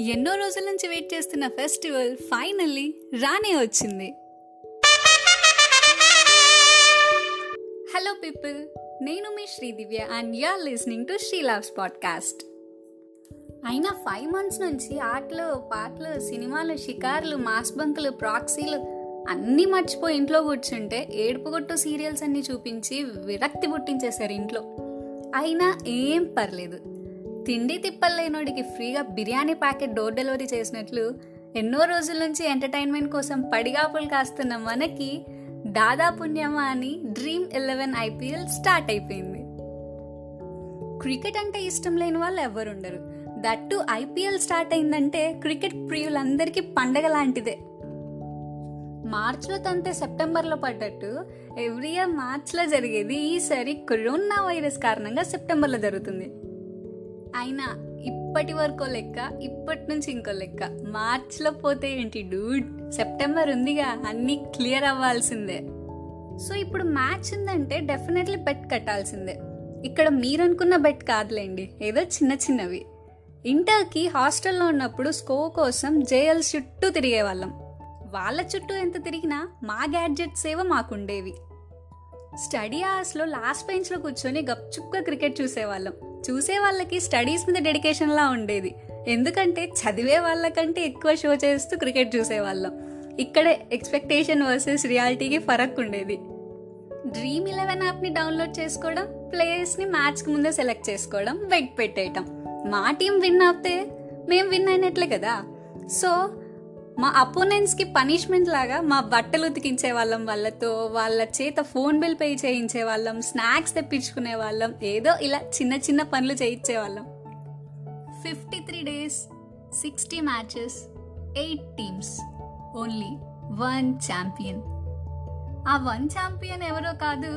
ఎన్నో రోజుల నుంచి వెయిట్ చేస్తున్న ఫెస్టివల్ ఫైనల్లీ రానే వచ్చింది. హలో పీపుల్ నేను మీ Sridivya and you're listening to Sri loves podcast అయినా ఫైవ్ మంత్స్ నుంచి ఆటలు పాటలు సినిమాలు షికార్లు మాస్ బంకులు ప్రాక్సీలు అన్నీ మర్చిపోయి ఇంట్లో కూర్చుంటే ఏడుపుగొట్టు సీరియల్స్ అన్నీ చూపించి విరక్తి పుట్టించేశారు ఇంట్లో. అయినా ఏం పర్లేదు. తిండి తిప్పలేనోడికి ఫ్రీగా బిర్యానీ ప్యాకెట్ డోర్ డెలివరీ చేసినట్లు ఎన్నో రోజుల నుంచి ఎంటర్టైన్మెంట్ కోసం పడిగాపులు కాస్తున్న మనకి దాదాపుణ్యమా అని డ్రీమ్ ఎలెవెన్ ఐపీఎల్ స్టార్ట్ అయిపోయింది. క్రికెట్ అంటే ఇష్టం లేని వాళ్ళు ఎవరుండరు దట్టు ఐపీఎల్ స్టార్ట్ అయిందంటే క్రికెట్ ప్రియులందరికీ పండగ లాంటిదే. మార్చ్లో తంతే సెప్టెంబర్లో పడ్డట్టు ఎవ్రీ ఇయర్ మార్చ్లో జరిగేది ఈసారి కరోనా వైరస్ కారణంగా సెప్టెంబర్లో జరుగుతుంది. అయినా ఇప్పటి వరకు లెక్క ఇప్పటి నుంచి ఇంకో లెక్క. మార్చ్లో పోతే ఏంటి డూడ్? సెప్టెంబర్ ఉందిగా అన్నీ క్లియర్ అవ్వాల్సిందే. సో ఇప్పుడు మ్యాచ్ ఉందంటే డెఫినెట్లీ బెట్ కట్టాల్సిందే. ఇక్కడ మీరనుకున్న బెట్ కాదులేండి ఏదో చిన్న చిన్నవి. ఇంటర్కి హాస్టల్లో ఉన్నప్పుడు స్కో కోసం జేఎల్ చుట్టూ తిరిగేవాళ్ళం. వాళ్ళ చుట్టూ ఎంత తిరిగినా మా గ్యాడ్జెట్స్ ఏవో మాకుండేవి. స్టడీ అవర్స్లో లాస్ట్ బెంచ్లో కూర్చొని గప్చుక్క క్రికెట్ చూసేవాళ్ళం. చూసే వాళ్ళకి స్టడీస్ మీద డెడికేషన్లా ఉండేది. ఎందుకంటే చదివే వాళ్ళకంటే ఎక్కువ షో చేస్తూ క్రికెట్ చూసేవాళ్ళం. ఇక్కడ ఎక్స్పెక్టేషన్ వర్సెస్ రియాలిటీకి ఫరక్ ఉండేది. డ్రీమ్ ఇలెవెన్ యాప్ని డౌన్లోడ్ చేసుకోవడం ప్లేయర్స్ని మ్యాచ్కి ముందే సెలెక్ట్ చేసుకోవడం వెయిట్ పెట్టేయటం. మా టీం విన్ అవుతే మేము విన్ అయినట్లే కదా. సో మా అపోనెంట్స్కి పనిష్మెంట్ లాగా మా బట్టలు ఉతికించే వాళ్ళం వాళ్ళతో వాళ్ళ చేత ఫోన్ బిల్ పే చేయించే వాళ్ళం స్నాక్స్ తెప్పించుకునే వాళ్ళం ఏదో ఇలా చిన్న చిన్న పనులు చేయించే వాళ్ళం. Fifty three days sixty matches eight teams only one champion. ఆ వన్ ఛాంపియన్ ఎవరో కాదు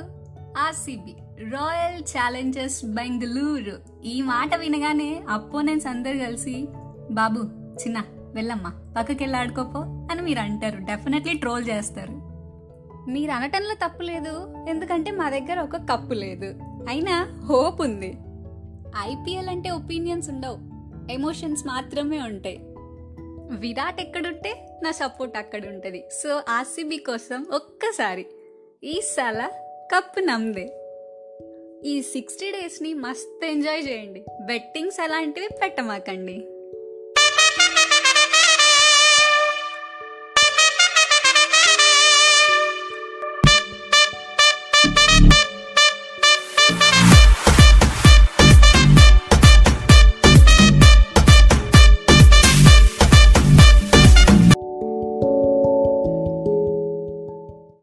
ఆర్సీబీ రాయల్ ఛాలెంజర్స్ బెంగళూరు. ఈ మాట వినగానే అపోనెంట్స్ అందరు కలిసి బాబు చిన్న వెళ్ళమ్మా పక్కకి వెళ్ళి ఆడుకోపో అని మీరు అంటారు. డెఫినెట్లీ ట్రోల్ చేస్తారు. మీరు అనటంలో తప్పు లేదు. ఎందుకంటే మా దగ్గర ఒక కప్పు లేదు. అయినా హోప్ ఉంది. ఐపీఎల్ అంటే ఒపీనియన్స్ ఉండవు. ఎమోషన్స్ మాత్రమే ఉంటాయి. విరాట్ ఎక్కడుంటే నా సపోర్ట్ అక్కడ ఉంటుంది. సో ఆర్సీబీ కోసం ఒక్కసారి ఈ సల కప్పు నమ్దే. ఈ సిక్స్టీ డేస్ని మస్త్ ఎంజాయ్ చేయండి. బెట్టింగ్స్ అలాంటివి పెట్టమాకండి.